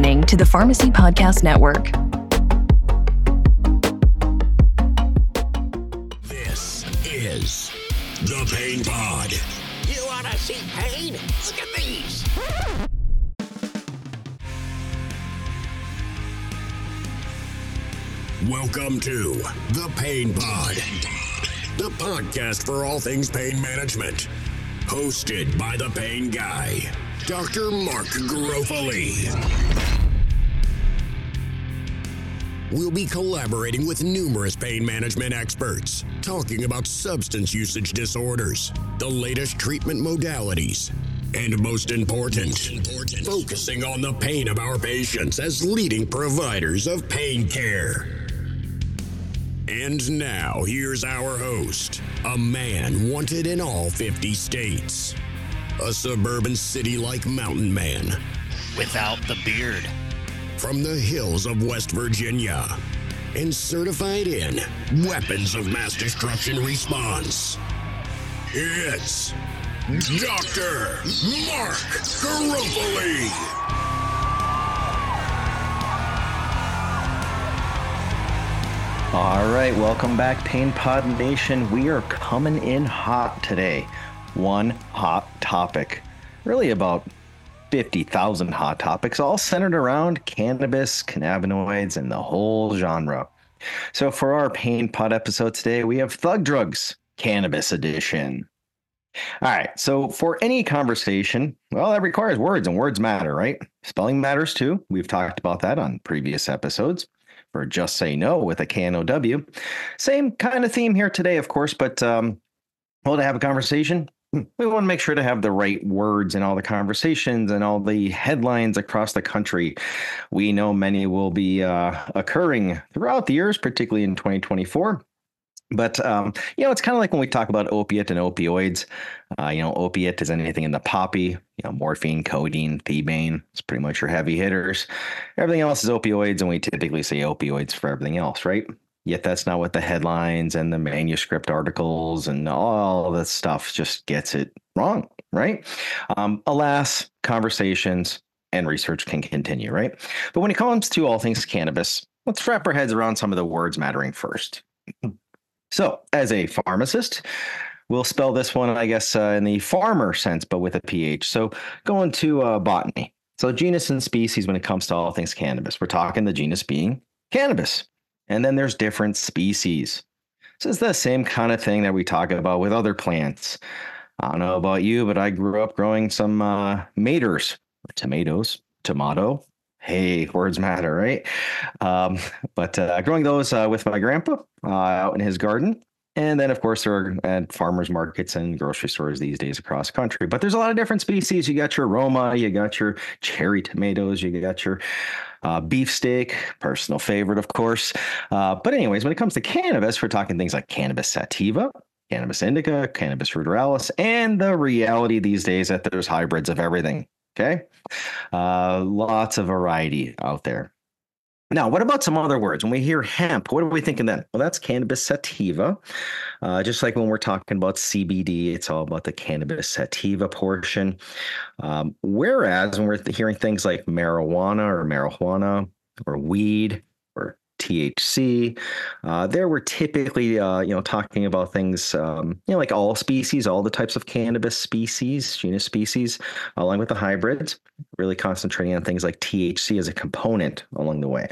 listening to the Pharmacy Podcast Network. This is the Pain Pod. You want to see pain? Look at these. Welcome to the Pain Pod, the podcast for all things pain management. Hosted by the Pain Guy, Dr. Mark Garofoli. We'll be collaborating with numerous pain management experts, talking about substance usage disorders, the latest treatment modalities, and most important, focusing on the pain of our patients as leading providers of pain care. And now, here's our host, a man wanted in all 50 states, a suburban city like mountain man Without the beard. From the hills of West Virginia and certified in weapons of mass destruction response. It's Dr. Mark Garofoli. All right, welcome back, Pain Pod Nation. We are coming in hot today. One hot topic, really about 50,000 hot topics, all centered around cannabis, cannabinoids, and the whole genre. So, for our Pain Pod episode today, we have Thug Drugs Cannabis Edition. All right, so for any conversation, well, that requires words, and words matter, right? Spelling matters too. We've talked about that on previous episodes for Just Say No with a. Same kind of theme here today, of course, but um, well, to have a conversation, we want to make sure to have the right words in all the conversations and all the headlines across the country. We know many will be uh, occurring throughout the years, particularly in 2024. But um, you know, it's kind of like when we talk about opiate and opioids. Uh, you know, opiate is anything in the poppy. You know, morphine, codeine, thebaine. It's pretty much your heavy hitters. Everything else is opioids, and we typically say opioids for everything else, right? Yet that's not what the headlines and the manuscript articles and all this stuff just gets it wrong, right? Um, alas, conversations and research can continue, right? But when it comes to all things cannabis, let's wrap our heads around some of the words mattering first. So, as a pharmacist, we'll spell this one, I guess, uh, in the farmer sense, but with a PH. So, going to uh, botany. So, genus and species when it comes to all things cannabis. We're talking the genus being cannabis. And then there's different species. So, it's the same kind of thing that we talk about with other plants. I don't know about you, but I grew up growing some uh, maters, tomatoes, tomato. Hey, words matter, right? Um, but uh, growing those uh, with my grandpa uh, out in his garden. And then, of course, there are at farmers markets and grocery stores these days across the country. But there's a lot of different species. You got your Roma, you got your cherry tomatoes, you got your uh, beefsteak, personal favorite, of course. Uh, but, anyways, when it comes to cannabis, we're talking things like cannabis sativa, cannabis indica, cannabis ruderalis, and the reality these days that there's hybrids of everything. Okay. Uh, lots of variety out there. Now, what about some other words? When we hear hemp, what are we thinking then? Well, that's cannabis sativa. Uh, just like when we're talking about CBD, it's all about the cannabis sativa portion. Um, whereas when we're hearing things like marijuana or marijuana or weed THC, uh, there we're typically, uh, you know, talking about things, um, you know, like all species, all the types of cannabis species, genus species, along with the hybrids, really concentrating on things like THC as a component along the way.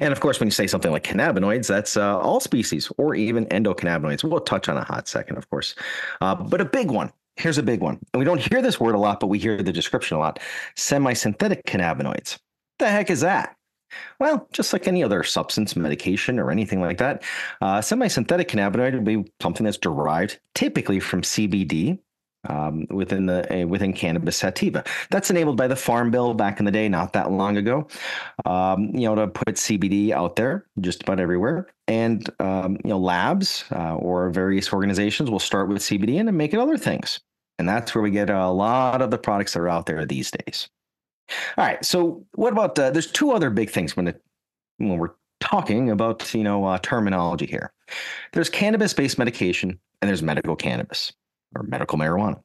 And of course, when you say something like cannabinoids, that's uh, all species or even endocannabinoids. We'll touch on a hot second, of course. Uh, but a big one. Here's a big one. And we don't hear this word a lot, but we hear the description a lot. Semi-synthetic cannabinoids. The heck is that? Well, just like any other substance, medication, or anything like that, uh, semi-synthetic cannabinoid would be something that's derived typically from CBD, um, within the uh, within cannabis sativa. That's enabled by the Farm Bill back in the day, not that long ago. Um, you know, to put CBD out there just about everywhere, and um, you know, labs uh, or various organizations will start with CBD and then make it other things, and that's where we get a lot of the products that are out there these days. All right, so what about uh, there's two other big things when it when we're talking about you know uh, terminology here. There's cannabis-based medication and there's medical cannabis or medical marijuana.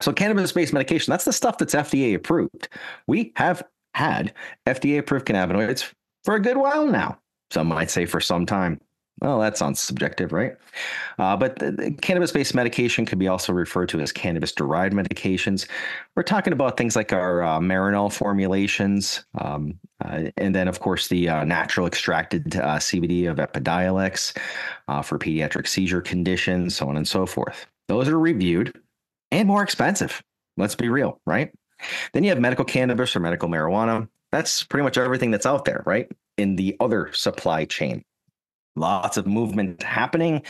So cannabis-based medication, that's the stuff that's FDA approved. We have had FDA approved cannabinoids for a good while now. Some might say for some time. Well, that sounds subjective, right? Uh, but the cannabis-based medication could be also referred to as cannabis-derived medications. We're talking about things like our uh, Marinol formulations, um, uh, and then, of course, the uh, natural extracted uh, CBD of Epidiolex uh, for pediatric seizure conditions, so on and so forth. Those are reviewed and more expensive. Let's be real, right? Then you have medical cannabis or medical marijuana. That's pretty much everything that's out there, right? In the other supply chain. Lots of movement happening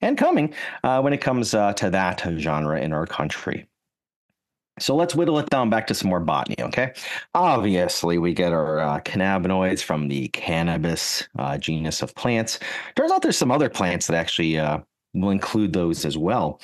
and coming uh, when it comes uh, to that genre in our country. So let's whittle it down back to some more botany, okay? Obviously, we get our uh, cannabinoids from the cannabis uh, genus of plants. Turns out there's some other plants that actually uh, will include those as well.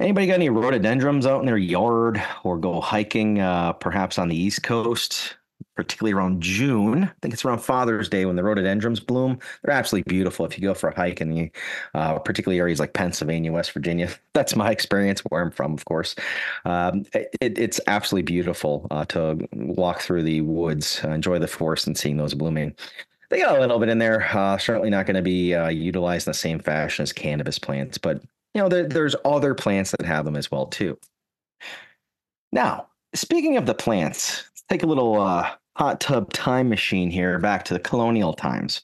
Anybody got any rhododendrons out in their yard or go hiking, uh, perhaps on the East Coast? Particularly around June. I think it's around Father's Day when the rhododendrons bloom. They're absolutely beautiful if you go for a hike in the uh, particularly areas like Pennsylvania, West Virginia. That's my experience where I'm from, of course. Um, it, it's absolutely beautiful uh, to walk through the woods, uh, enjoy the forest, and seeing those blooming. They got a little bit in there. Uh, certainly not going to be uh, utilized in the same fashion as cannabis plants, but you know there, there's other plants that have them as well too. Now, speaking of the plants, let's take a little uh, hot tub time machine here back to the colonial times.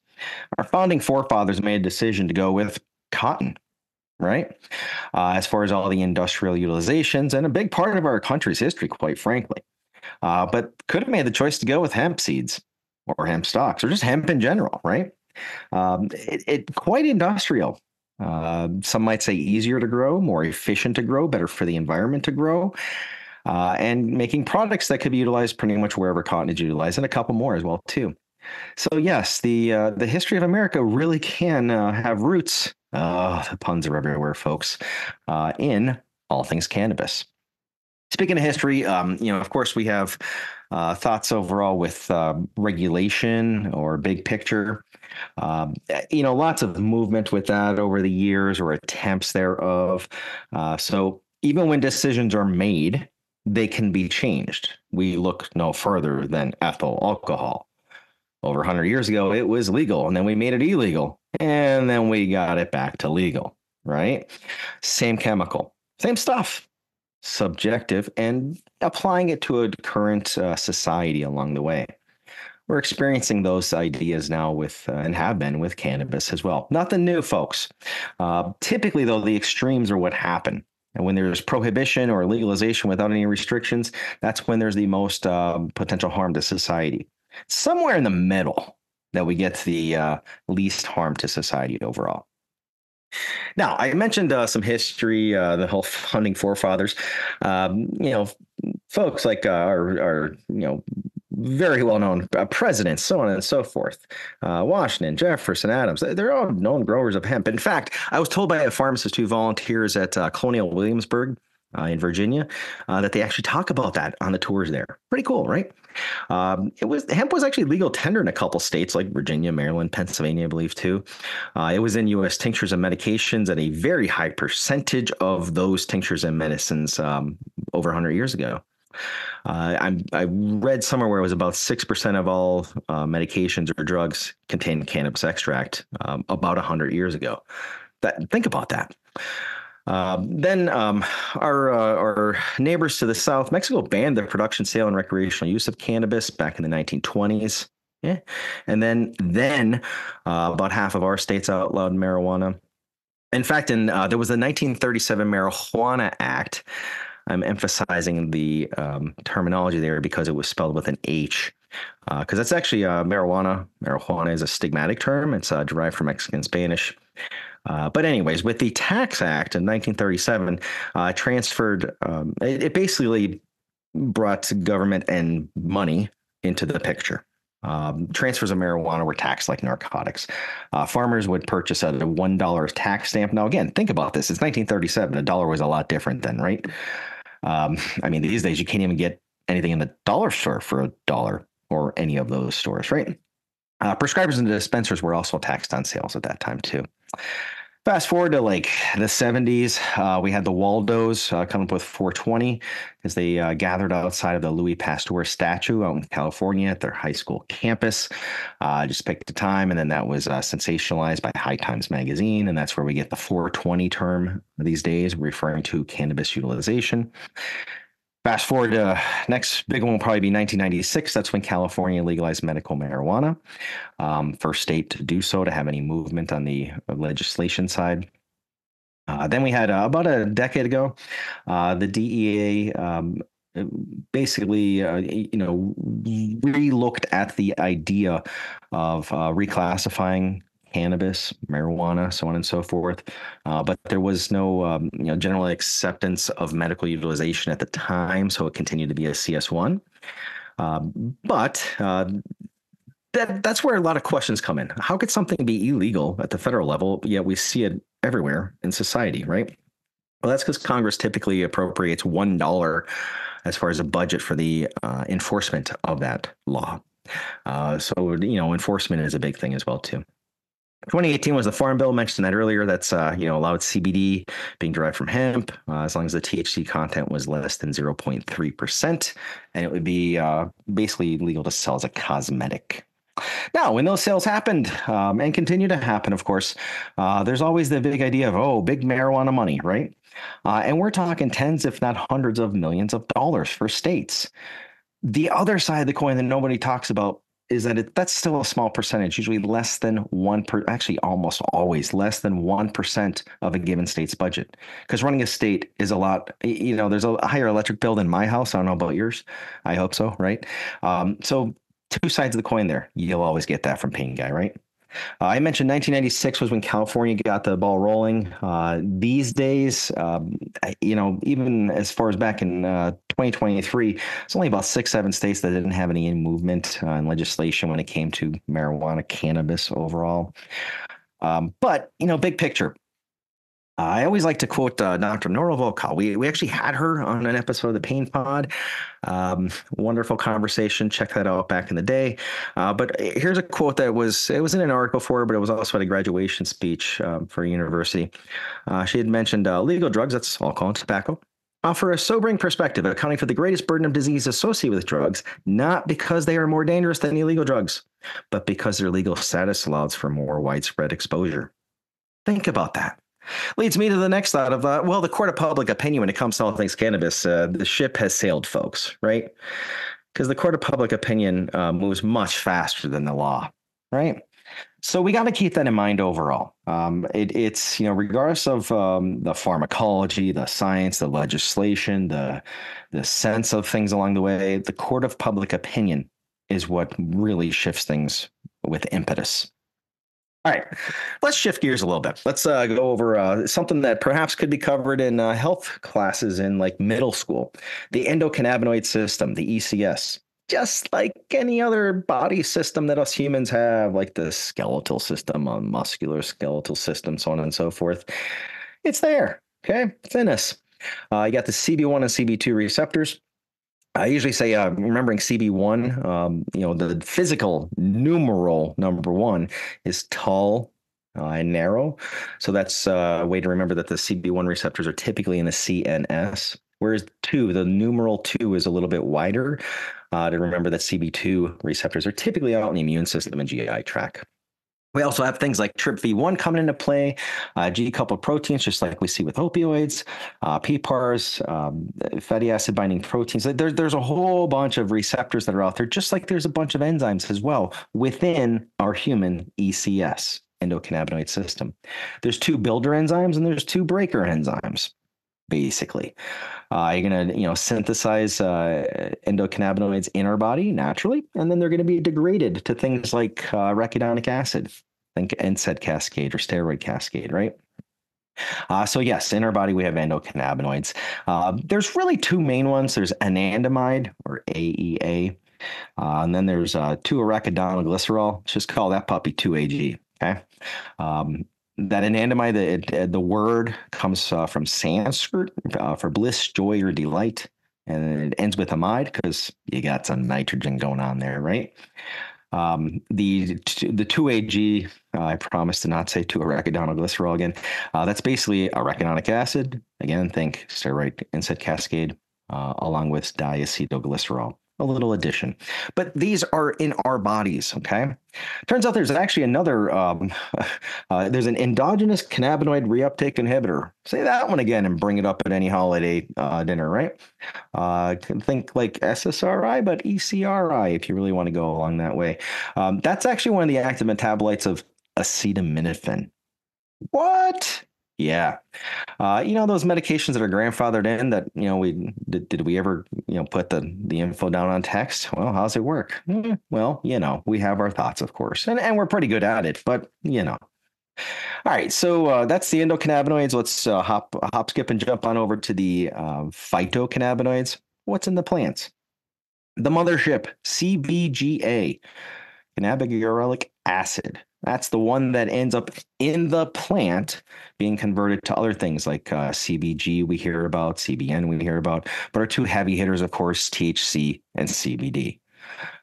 Our founding forefathers made a decision to go with cotton, right? Uh, as far as all the industrial utilizations and a big part of our country's history, quite frankly. Uh, but could have made the choice to go with hemp seeds or hemp stocks or just hemp in general, right? Um, it, it, quite industrial. Uh, some might say easier to grow, more efficient to grow, better for the environment to grow uh, and making products that could be utilized pretty much wherever cotton is utilized, and a couple more as well too. So yes, the uh, the history of America really can uh, have roots. Oh, the puns are everywhere, folks. Uh, in all things cannabis. Speaking of history, um, you know, of course, we have uh, thoughts overall with uh, regulation or big picture. Um, you know, lots of movement with that over the years or attempts thereof. Uh, so even when decisions are made, they can be changed. We look no further than ethyl alcohol. Over 100 years ago, it was legal, and then we made it illegal, and then we got it back to legal, right? Same chemical, same stuff, subjective, and applying it to a current uh, society along the way. We're experiencing those ideas now with, uh, and have been with cannabis as well. Nothing new, folks. Uh, typically, though, the extremes are what happen. And when there's prohibition or legalization without any restrictions, that's when there's the most uh, potential harm to society. Somewhere in the middle that we get the uh, least harm to society overall. Now, I mentioned uh, some history, uh, the whole founding forefathers. Um, you know, folks like uh, our, our, you know, very well known uh, presidents, so on and so forth. Uh, Washington, Jefferson, Adams, they're all known growers of hemp. In fact, I was told by a pharmacist who volunteers at uh, Colonial Williamsburg uh, in Virginia uh, that they actually talk about that on the tours there. Pretty cool, right? Um, it was hemp was actually legal tender in a couple states like Virginia, Maryland, Pennsylvania, I believe too. Uh, it was in U.S. tinctures and medications at a very high percentage of those tinctures and medicines um, over 100 years ago. Uh, i read somewhere where it was about 6% of all uh, medications or drugs contain cannabis extract um, about 100 years ago. That, think about that. Uh, then um, our uh, our neighbors to the south, Mexico banned the production, sale, and recreational use of cannabis back in the 1920s. Yeah. And then then uh, about half of our states outlawed marijuana. In fact, in uh, there was the 1937 Marihuana Act I'm emphasizing the um, terminology there because it was spelled with an H. Because uh, that's actually uh, marijuana. Marijuana is a stigmatic term. It's uh, derived from Mexican Spanish. Uh, but anyways, with the Tax Act in 1937, uh, transferred. Um, it, it, basically brought government and money into the picture. Um, transfers of marijuana were taxed like narcotics. Uh, farmers would purchase at a one dollar tax stamp. Now, again, think about this. It's 1937. A dollar was a lot different then, right? Um, I mean, these days you can't even get anything in the dollar store for a dollar or any of those stores, right? Uh, prescribers and dispensers were also taxed on sales at that time too. Fast forward to like the 70s, uh, we had the Waldos uh, come up with 420 as they uh, gathered outside of the Louis Pasteur statue out in California at their high school campus. Uh, just picked a time, and then that was uh, sensationalized by High Times magazine, and that's where we get the 420 term these days, referring to cannabis utilization. Fast forward to next big one will probably be 1996. That's when California legalized medical marijuana. Um, first state to do so, to have any movement on the legislation side. Uh, then we had uh, about a decade ago, uh, the DEA um, basically, uh, you know, re-looked at the idea of uh, reclassifying cannabis, marijuana, so on and so forth. Uh, but there was no um, you know general acceptance of medical utilization at the time, so it continued to be a CS1. Um, but uh, that that's where a lot of questions come in. How could something be illegal at the federal level yet we see it everywhere in society, right? Well, that's because Congress typically appropriates one dollar as far as a budget for the uh, enforcement of that law. Uh, so you know, enforcement is a big thing as well too. 2018 was the Farm Bill mentioned that earlier. That's uh, you know allowed CBD being derived from hemp uh, as long as the THC content was less than 0.3 percent, and it would be uh, basically legal to sell as a cosmetic. Now, when those sales happened um, and continue to happen, of course, uh, there's always the big idea of oh, big marijuana money, right? Uh, and we're talking tens, if not hundreds, of millions of dollars for states. The other side of the coin that nobody talks about is that it, that's still a small percentage, usually less than one per, actually almost always less than one percent of a given state's budget. Because running a state is a lot. You know, there's a higher electric bill than my house. I don't know about yours. I hope so, right? Um, so two sides of the coin there. You'll always get that from Pain Guy, right? Uh, I mentioned 1996 was when California got the ball rolling. Uh, these days, um, you know, even as far as back in uh, 2023, it's only about six, seven states that didn't have any movement uh, in legislation when it came to marijuana, cannabis overall. Um, but you know, big picture, I always like to quote uh, Dr. Nora Volkow. We, we actually had her on an episode of the Pain Pod. Um, wonderful conversation. Check that out back in the day. Uh, but here's a quote that was it was in an article for her, but it was also at a graduation speech um, for a university. Uh, she had mentioned uh, legal drugs, that's alcohol and tobacco, offer a sobering perspective, accounting for the greatest burden of disease associated with drugs, not because they are more dangerous than illegal drugs, but because their legal status allows for more widespread exposure. Think about that. Leads me to the next thought of, uh, well, the court of public opinion when it comes to all things cannabis, uh, the ship has sailed, folks, right? Because the court of public opinion uh, moves much faster than the law, right? So we got to keep that in mind overall. Um, it, it's you know regardless of um, the pharmacology, the science, the legislation, the the sense of things along the way, the court of public opinion is what really shifts things with impetus. All right, let's shift gears a little bit. Let's uh, go over uh, something that perhaps could be covered in uh, health classes in like middle school the endocannabinoid system, the ECS. Just like any other body system that us humans have, like the skeletal system, a muscular skeletal system, so on and so forth, it's there. Okay, it's in us. Uh, you got the CB1 and CB2 receptors. I usually say, uh, remembering CB1, um, you know, the physical numeral number one is tall uh, and narrow. So that's uh, a way to remember that the CB1 receptors are typically in the CNS, whereas two, the numeral two is a little bit wider. Uh, to remember that CB2 receptors are typically out in the immune system and GI tract. We also have things like TRPV1 coming into play, uh, G-coupled proteins, just like we see with opioids, uh, PPARs, um, fatty acid binding proteins. There, there's a whole bunch of receptors that are out there, just like there's a bunch of enzymes as well within our human ECS, endocannabinoid system. There's two builder enzymes and there's two breaker enzymes basically. Uh, you're to, you know, synthesize uh, endocannabinoids in our body naturally, and then they're to be degraded to things like uh, arachidonic acid, think NSAID cascade or steroid cascade, right? Uh, so yes, in our body we have endocannabinoids. Uh, there's really two main ones. There's anandamide or AEA, uh, and then there's uh, 2-arachidonoylglycerol. Let's just call that puppy 2AG. Okay. Um, that anandamide, the, the word comes uh, from Sanskrit uh, for bliss, joy, or delight. And it ends with amide because you got some nitrogen going on there, right? Um, the the 2AG, Uh, I promise to not say 2-arachidonoylglycerol again. Uh, that's basically arachidonic acid. Again, think steroid NSAID cascade uh, along with diacetylglycerol a little addition. But these are in our bodies, okay? Turns out there's actually another, um, uh, there's an endogenous cannabinoid reuptake inhibitor. Say that one again and bring it up at any holiday uh, dinner, right? Uh, think like SSRI, but ECRI if you really want to go along that way. Um, that's actually one of the active metabolites of acetaminophen. What? Yeah. Uh, you know those medications that are grandfathered in that you know we did, did we ever you know put the the info down on text? Well, how's it work? Mm, well, you know, we have our thoughts, of course, and and we're pretty good at it, but you know. All right, so uh, that's the endocannabinoids. Let's uh, hop hop, skip, and jump on over to the uh, phytocannabinoids. What's in the plants? The mothership, CBGA, cannabigerolic acid. That's the one that ends up in the plant being converted to other things like uh, CBG, we hear about, CBN, we hear about, but our two heavy hitters, of course, THC and CBD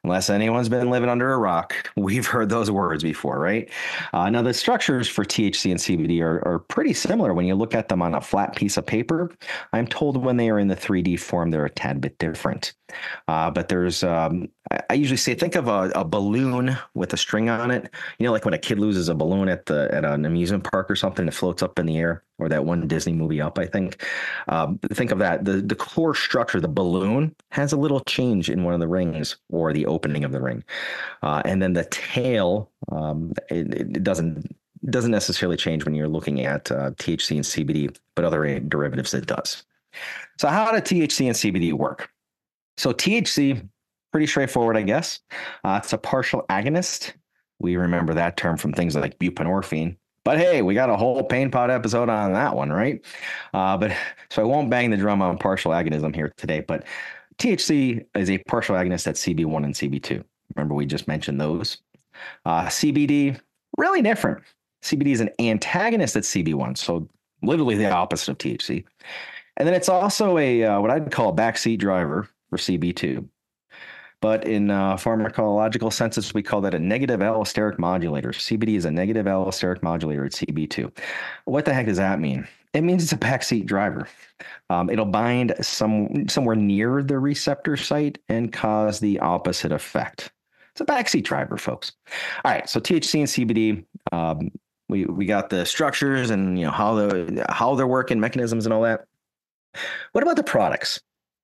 unless anyone's been living under a rock, we've heard those words before, right? Uh, now, the structures for THC and CBD are, are pretty similar when you look at them on a flat piece of paper. I'm told when they are in the 3D form, they're a tad bit different. Uh, but there's, um, I usually say, think of a, a, balloon with a string on it. You know, like when a kid loses a balloon at the at an amusement park or something, it floats up in the air, or that one Disney movie Up, I think. Um, think of that. The the core structure, the balloon, has a little change in one of the rings or the opening of the ring, uh, and then the tail, um, it, it doesn't doesn't necessarily change when you're looking at uh, THC and CBD, but other derivatives it does. So how do THC and CBD work? So THC, pretty straightforward, I guess. Uh, it's a partial agonist. We remember that term from things like buprenorphine. But hey, we got a whole pain pod episode on that one, right? Uh, but so I won't bang the drum on partial agonism here today. But THC is a partial agonist at CB1 and CB2. Remember, we just mentioned those. Uh, CBD, really different. CBD is an antagonist at CB1, so literally the opposite of THC. And then it's also a uh, what I'd call a backseat driver for CB2. But in uh, pharmacological senses, we call that a negative allosteric modulator. CBD is a negative allosteric modulator at CB2. What the heck does that mean? It means it's a backseat driver. Um, it'll bind some somewhere near the receptor site and cause the opposite effect. It's a backseat driver, folks. All right, so THC and CBD. Um, we we got the structures and you know how the how they're working, mechanisms, and all that. What about the products?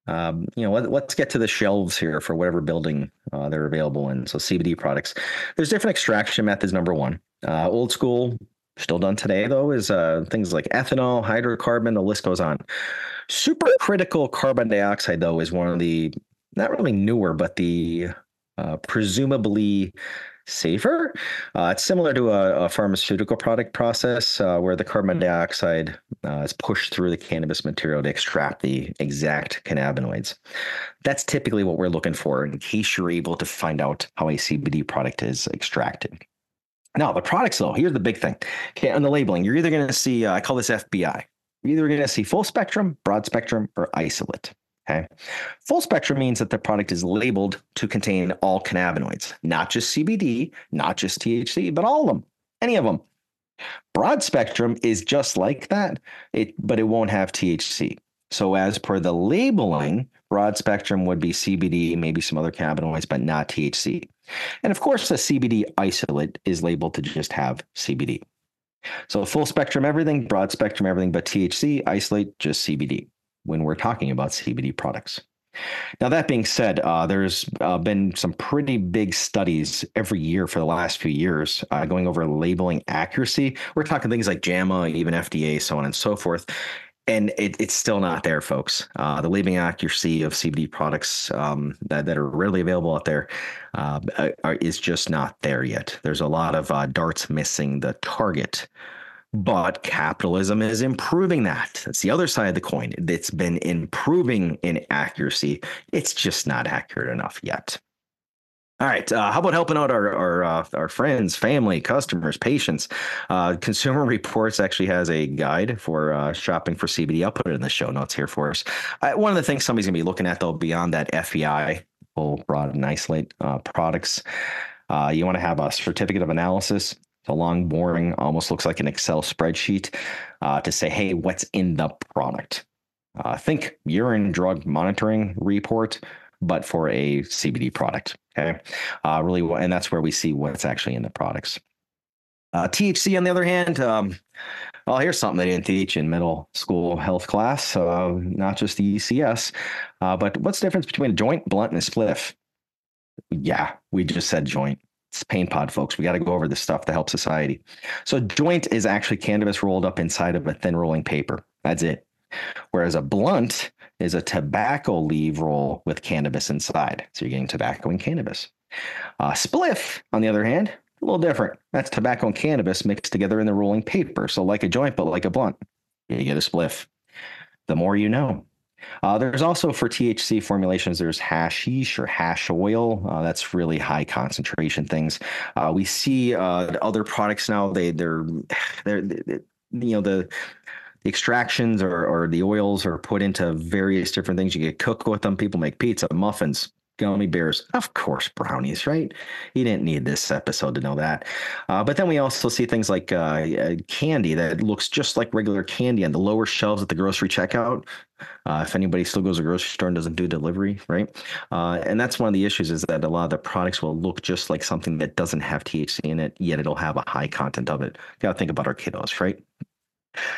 Um, you know, let, us get to the shelves here for whatever building uh, they're available in. So CBD products. There's different extraction methods. Number one, uh, old school, still done today though, is uh, things like ethanol, hydrocarbon. The list goes on. Supercritical carbon dioxide though is one of the not really newer, but the uh, presumably safer. Uh, it's similar to a, a, pharmaceutical product process uh, where the carbon hmm. dioxide uh, is pushed through the cannabis material to extract the exact cannabinoids. That's typically what we're looking for in case you're able to find out how a CBD product is extracted. Now, the products, though, here's the big thing. Okay, on the labeling, you're either going to see, uh, I call this FBI. You're either going to see full spectrum, broad spectrum, or isolate. Okay. Full spectrum means that the product is labeled to contain all cannabinoids, not just CBD, not just THC, but all of them, any of them. Broad spectrum is just like that, it, but it won't have THC. So, as per the labeling, broad spectrum would be CBD, maybe some other cannabinoids, but not THC. And of course, the CBD isolate is labeled to just have CBD. So, full spectrum everything, broad spectrum everything, but THC, isolate, just CBD when we're talking about CBD products. Now, that being said, uh, there's uh, been some pretty big studies every year for the last few years uh, going over labeling accuracy. We're talking things like JAMA, even FDA, so on and so forth. And it, it's still not there, folks. Uh, the labeling accuracy of CBD products um, that, that are readily available out there uh, are, is just not there yet. There's a lot of uh, darts missing the target but capitalism is improving that. That's the other side of the coin. It's been improving in accuracy. It's just not accurate enough yet. All right. Uh, how about helping out our our, uh, our friends, family, customers, patients? Uh, Consumer Reports actually has a guide for uh, shopping for CBD. I'll put it in the show notes here for us. Uh, one of the things somebody's gonna be looking at though, beyond that FBI, full broad and isolate uh, products, you want to have a certificate of analysis It's a long, boring, almost looks like an Excel spreadsheet uh, to say, hey, what's in the product? Uh, think urine drug monitoring report, but for a CBD product. Okay. Uh, really, and that's where we see what's actually in the products. Uh, THC, on the other hand, um, well, here's something they didn't teach in middle school health class, uh, not just the ECS. Uh, but what's the difference between a joint, blunt, and a spliff? Yeah, we just said joint. It's pain pod, folks. We got to go over this stuff to help society. So, joint is actually cannabis rolled up inside of a thin rolling paper. That's it. Whereas a blunt is a tobacco leaf roll with cannabis inside. So, you're getting tobacco and cannabis. Uh, spliff, on the other hand, a little different. That's tobacco and cannabis mixed together in the rolling paper. So, like a joint, but like a blunt. You get a spliff. The more you know. Uh, there's also for THC formulations, there's hashish or hash oil. Uh, that's really high concentration things. Uh, we see uh, other products now. They they're they're, they're you know the the extractions or, or the oils are put into various different things. You get cook with them. People make pizza, muffins, gummy bears, of course, brownies, right? You didn't need this episode to know that. Uh, but then we also see things like uh, uh, candy that looks just like regular candy on the lower shelves at the grocery checkout. Uh, if anybody still goes to grocery store and doesn't do delivery, right? Uh, and that's one of the issues is that a lot of the products will look just like something that doesn't have THC in it, yet it'll have a high content of it. Got to think about our kiddos, right?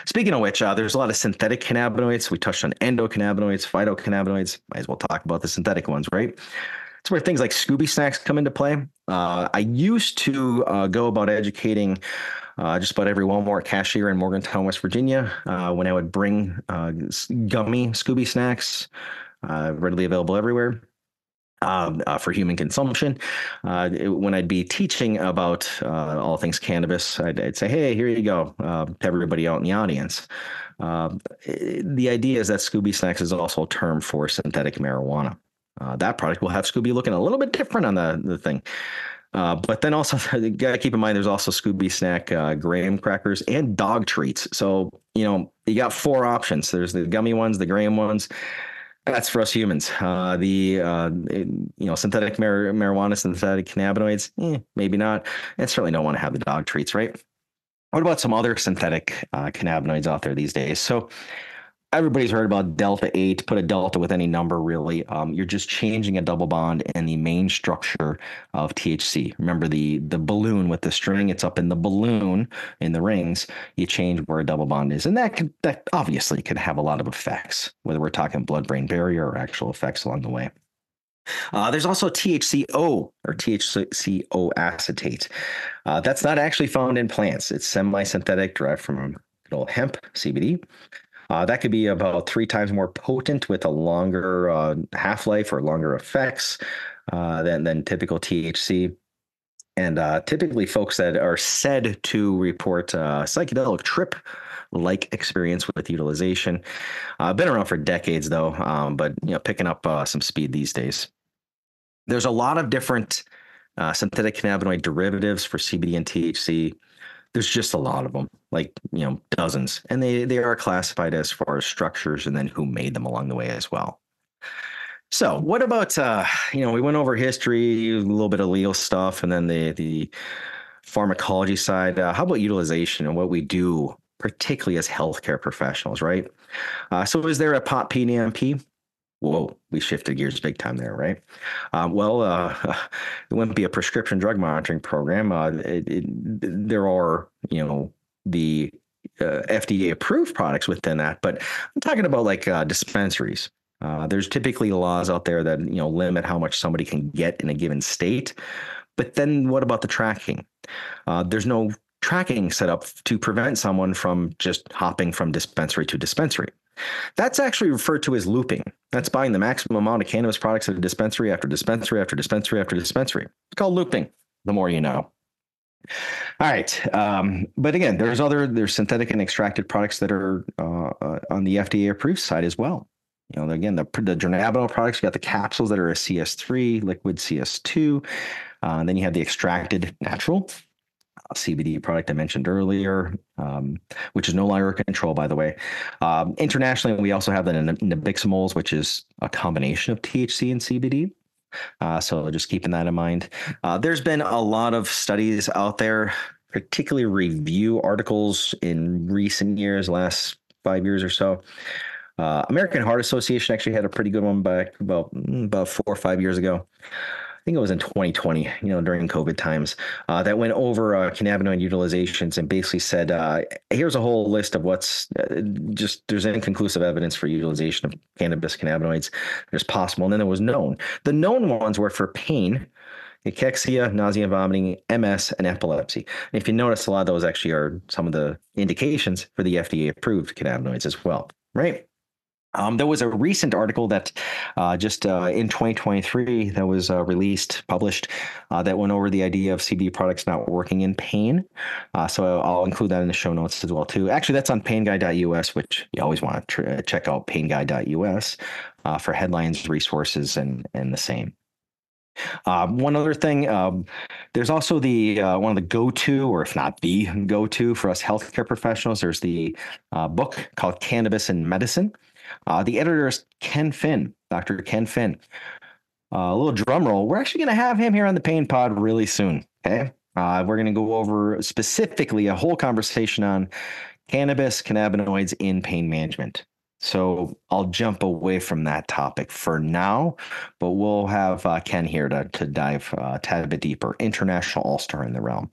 Speaking of which, uh, there's a lot of synthetic cannabinoids. We touched on endocannabinoids, phytocannabinoids. Might as well talk about the synthetic ones, right? It's where things like Scooby snacks come into play. Uh, I used to uh, go about educating uh, just about every Walmart cashier in Morgantown, West Virginia, uh, when I would bring uh, gummy Scooby snacks, readily available everywhere um, uh, for human consumption. Uh, it, when I'd be teaching about uh, all things cannabis, I'd, I'd, say, "Hey, here you go," uh, to everybody out in the audience. Um, the idea is that Scooby Snacks is also a term for synthetic marijuana. Uh, that product will have Scooby looking a little bit different on the, the thing. Uh, but then also, got to keep in mind there's also Scooby Snack uh, graham crackers and dog treats. So, you know, you got four options. There's the gummy ones, the graham ones, that's for us humans. Uh, the uh, you know synthetic mar- marijuana, synthetic cannabinoids, eh, maybe not. And certainly don't want to have the dog treats, right? What about some other synthetic uh, cannabinoids out there these days? So everybody's heard about delta 8 put a delta with any number really um, you're just changing a double bond in the main structure of thc remember the the balloon with the string it's up in the balloon in the rings you change where a double bond is and that that obviously can have a lot of effects whether we're talking blood brain barrier or actual effects along the way uh, there's also THCO or THCO acetate. Uh, that's not actually found in plants. It's semi-synthetic, derived from old hemp, CBD. Uh, that could be about three times more potent with a longer uh, half life or longer effects uh, than, than typical THC. And uh, typically, folks that are said to report uh, psychedelic trip like experience with utilization. Uh, been around for decades though, um, but you know, picking up some speed these days. There's a lot of different synthetic cannabinoid derivatives for CBD and THC there's just a lot of them like you know dozens. And they they are classified as far as structures and then who made them along the way as well. So what about uh you know we went over history a little bit of legal stuff and then the the pharmacology side. Uh, how about utilization and what we do particularly as healthcare professionals right? Uh, so is there a pop PDMP whoa, we shifted gears big time there, right? Um, well, uh, it wouldn't be a prescription drug monitoring program. Uh, it, it, there are, you know, the uh, FDA approved products within that, but I'm talking about like uh, dispensaries. Uh, there's typically laws out there that you know limit how much somebody can get in a given state, but then what about the tracking? There's no tracking set up to prevent someone from just hopping from dispensary to dispensary. That's actually referred to as looping. That's buying the maximum amount of cannabis products at a dispensary after dispensary after dispensary after dispensary. It's called looping. The more you know. All right, um, but again, there's other there's synthetic and extracted products that are uh, uh, on the FDA approved side as well. You know, again, the the dronabinol products, you got the capsules that are a CS3, liquid CS2, uh, and then you have the extracted natural CBD product I mentioned earlier, um, which is no longer a control, by the way. Um, internationally, we also have the nabiximols, which is a combination of THC and CBD. Uh, so just keeping that in mind. Uh, there's been a lot of studies out there particularly review articles in recent years, last five years or so. Uh, American Heart Association actually had a pretty good one back about mm, about four or five years ago. I think it was in 2020, you know, during COVID times, uh, that went over uh, cannabinoid utilizations and basically said, uh, here's a whole list of what's uh, just there's inconclusive evidence for utilization of cannabis cannabinoids. There's possible, and then there was known. The known ones were for pain, cachexia, nausea, vomiting, MS, and epilepsy. And if you notice, a lot of those actually are some of the indications for the FDA approved cannabinoids as well, right? Um, there was a recent article that uh, just uh, in 2023 that was uh, released, published, uh, that went over the idea of CBD products not working in pain. Uh, so I'll include that in the show notes as well too. Actually, that's on PainGuy.us, which you always want to tr- check out PainGuy.us uh, for headlines, resources, and and the same. Um, one other thing, um, there's also the uh, one of the go-to, or if not the go-to for us healthcare professionals. There's the uh, book called Cannabis and Medicine. Uh, the editor is Ken Finn, Dr. Ken Finn. Uh, a little drum roll. We're actually going to have him here on the Pain Pod really soon. Okay. Uh, we're going to go over specifically a whole conversation on cannabis, cannabinoids in pain management. So I'll jump away from that topic for now, but we'll have uh, Ken here to, to dive uh, a tad bit deeper. International all star in the realm.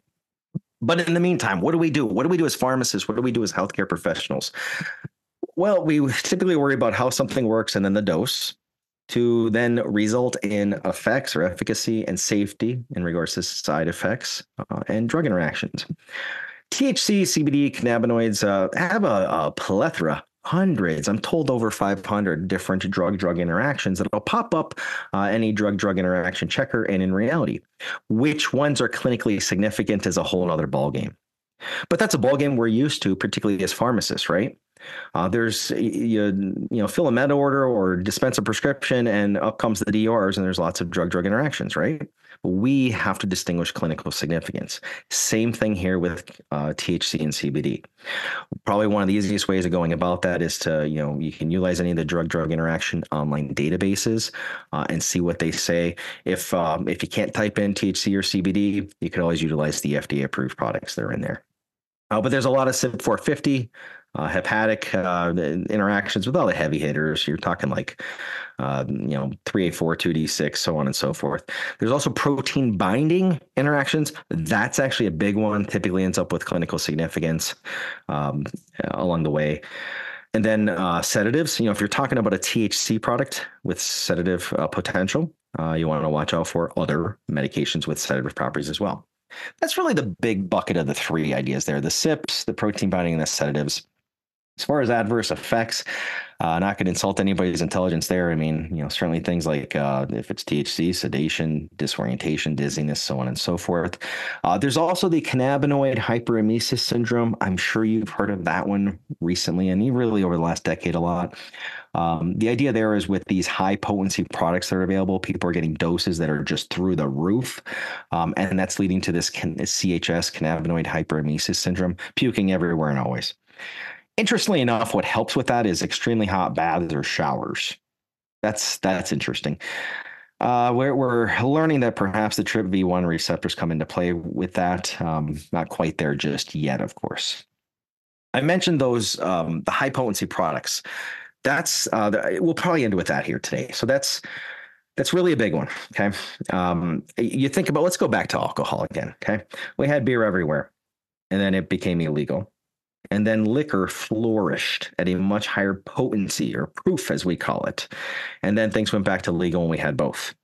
But in the meantime, what do we do? What do we do as pharmacists? What do we do as healthcare professionals? Well, we typically worry about how something works and then the dose to then result in effects or efficacy and safety in regards to side effects uh, and drug interactions. THC, CBD, cannabinoids uh, have a, a, plethora, hundreds, I'm told over 500 different drug drug interactions that'll pop up uh, any drug drug interaction checker. And in reality, which ones are clinically significant is a whole other ballgame. But that's a ballgame we're used to, particularly as pharmacists, right? Uh, there's you, you know fill a med order or dispense a prescription, and up comes the DRs, and there's lots of drug drug interactions, right? We have to distinguish clinical significance. Same thing here with uh, THC and CBD. Probably one of the easiest ways of going about that is to you know you can utilize any of the drug drug interaction online databases uh, and see what they say. If um, if you can't type in THC or CBD, you can always utilize the FDA approved products that are in there. Uh, but there's a lot of CYP 450 uh, hepatic uh, interactions with all the heavy hitters. You're talking like, uh, you know, 3A4, 2D6, so on and so forth. There's also protein binding interactions. That's actually a big one, typically ends up with clinical significance um, along the way. And then uh, sedatives, you know, if you're talking about a THC product with sedative uh, potential, uh, you want to watch out for other medications with sedative properties as well. That's really the big bucket of the three ideas there the CYPs, the protein binding, and the sedatives. As far as adverse effects, uh, not going to insult anybody's intelligence there. I mean, you know, certainly things like uh, if it's THC, sedation, disorientation, dizziness, so on and so forth. Uh, there's also the cannabinoid hyperemesis syndrome. I'm sure you've heard of that one recently, and really over the last decade a lot. Um, the idea there is with these high potency products that are available, people are getting doses that are just through the roof. Um, and that's leading to this CHS, cannabinoid hyperemesis syndrome, puking everywhere and always. Interestingly enough, what helps with that is extremely hot baths or showers. That's that's interesting. Uh, we're, we're learning that perhaps the TRPV1 receptors come into play with that. Um, not quite there just yet, of course. I mentioned those um, the high potency products. That's uh, we'll probably end with that here today. So that's that's really a big one. Okay, um, you think about let's go back to alcohol again. Okay, we had beer everywhere, and then it became illegal and then liquor flourished at a much higher potency or proof, as we call it. And then things went back to legal and we had both.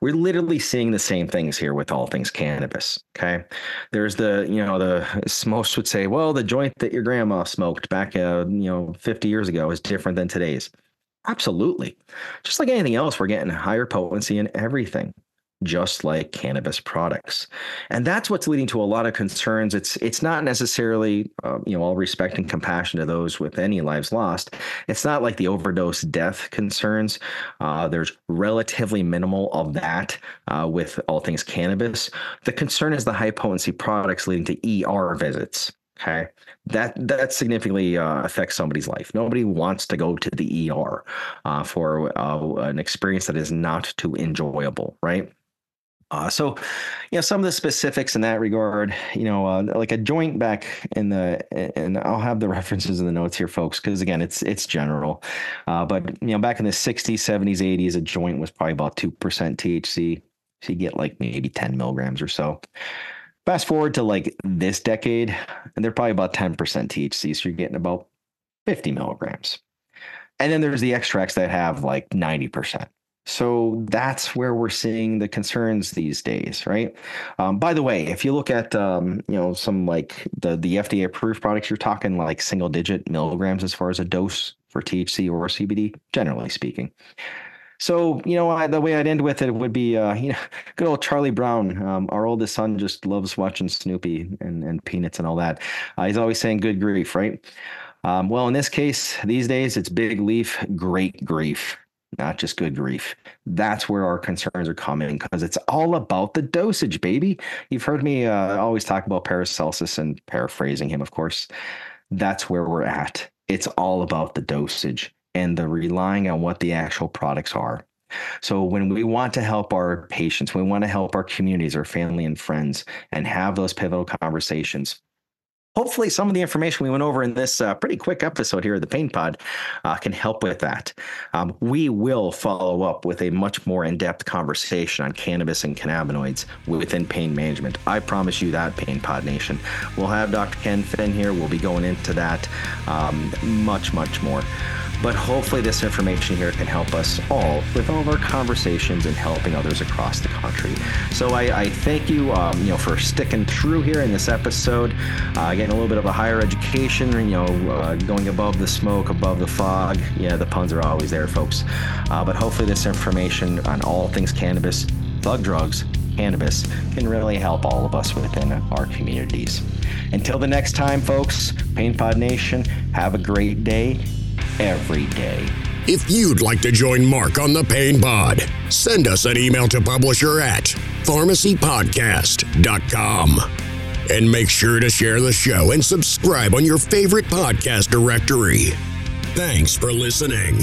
We're literally seeing the same things here with all things cannabis. Okay. There's the, you know, the most would say, well, the joint that your grandma smoked back, uh, you know, 50 years ago is different than today's. Absolutely. Just like anything else, we're getting higher potency in everything just like cannabis products. And that's what's leading to a lot of concerns. It's it's not necessarily uh, you know all respect and compassion to those with any lives lost. It's not like the overdose death concerns. Uh, there's relatively minimal of that uh, with all things cannabis. The concern is the high potency products leading to er visits Okay, that that significantly uh, affects somebody's life. Nobody wants to go to the ER uh, for uh, an experience that is not too enjoyable, right? Uh, so, you know, some of the specifics in that regard, you know, uh, like a joint back in the, and I'll have the references in the notes here, folks, because again, it's it's general. Uh, but you know, back in the '60s, '70s, '80s, a joint was probably about two percent THC. So you get like maybe 10 milligrams or so. Fast forward to like this decade, and they're probably about 10% THC. So you're getting about 50 milligrams. And then there's the extracts that have like 90%. So that's where we're seeing the concerns these days, right? Um, by the way, if you look at um, you know some like the the FDA approved products, you're talking like single digit milligrams as far as a dose for THC or CBD, generally speaking. So you know I, the way I'd end with it would be uh, you know good old Charlie Brown. Um, our oldest son just loves watching Snoopy and, and Peanuts and all that. Uh, he's always saying good grief, right? Um, well, in this case, these days it's big leaf, great grief not just good grief. That's where our concerns are coming because it's all about the dosage, baby. You've heard me uh, always talk about Paracelsus and paraphrasing him, of course. That's where we're at. It's all about the dosage and the relying on what the actual products are. So when we want to help our patients, we want to help our communities, our family and friends, and have those pivotal conversations, hopefully some of the information we went over in this uh, pretty quick episode here of the pain pod uh, can help with that. Um, we will follow up with a much more in-depth conversation on cannabis and cannabinoids within pain management. I promise you that pain pod nation. We'll have dr ken finn here. We'll be going into that um, much much more but hopefully, this information here can help us all with all of our conversations and helping others across the country. So I, I thank you, um, you know, for sticking through here in this episode, uh, getting a little bit of a higher education, you know, uh, going above the smoke, above the fog. Yeah, the puns are always there, folks. Uh, but hopefully, this information on all things cannabis, thug drugs, cannabis can really help all of us within our communities. Until the next time, folks, Pain Pod Nation, have a great day every day. If you'd like to join Mark on the Pain Pod, send us an email to publisher at pharmacypodcast.com. And make sure to share the show and subscribe on your favorite podcast directory. Thanks for listening.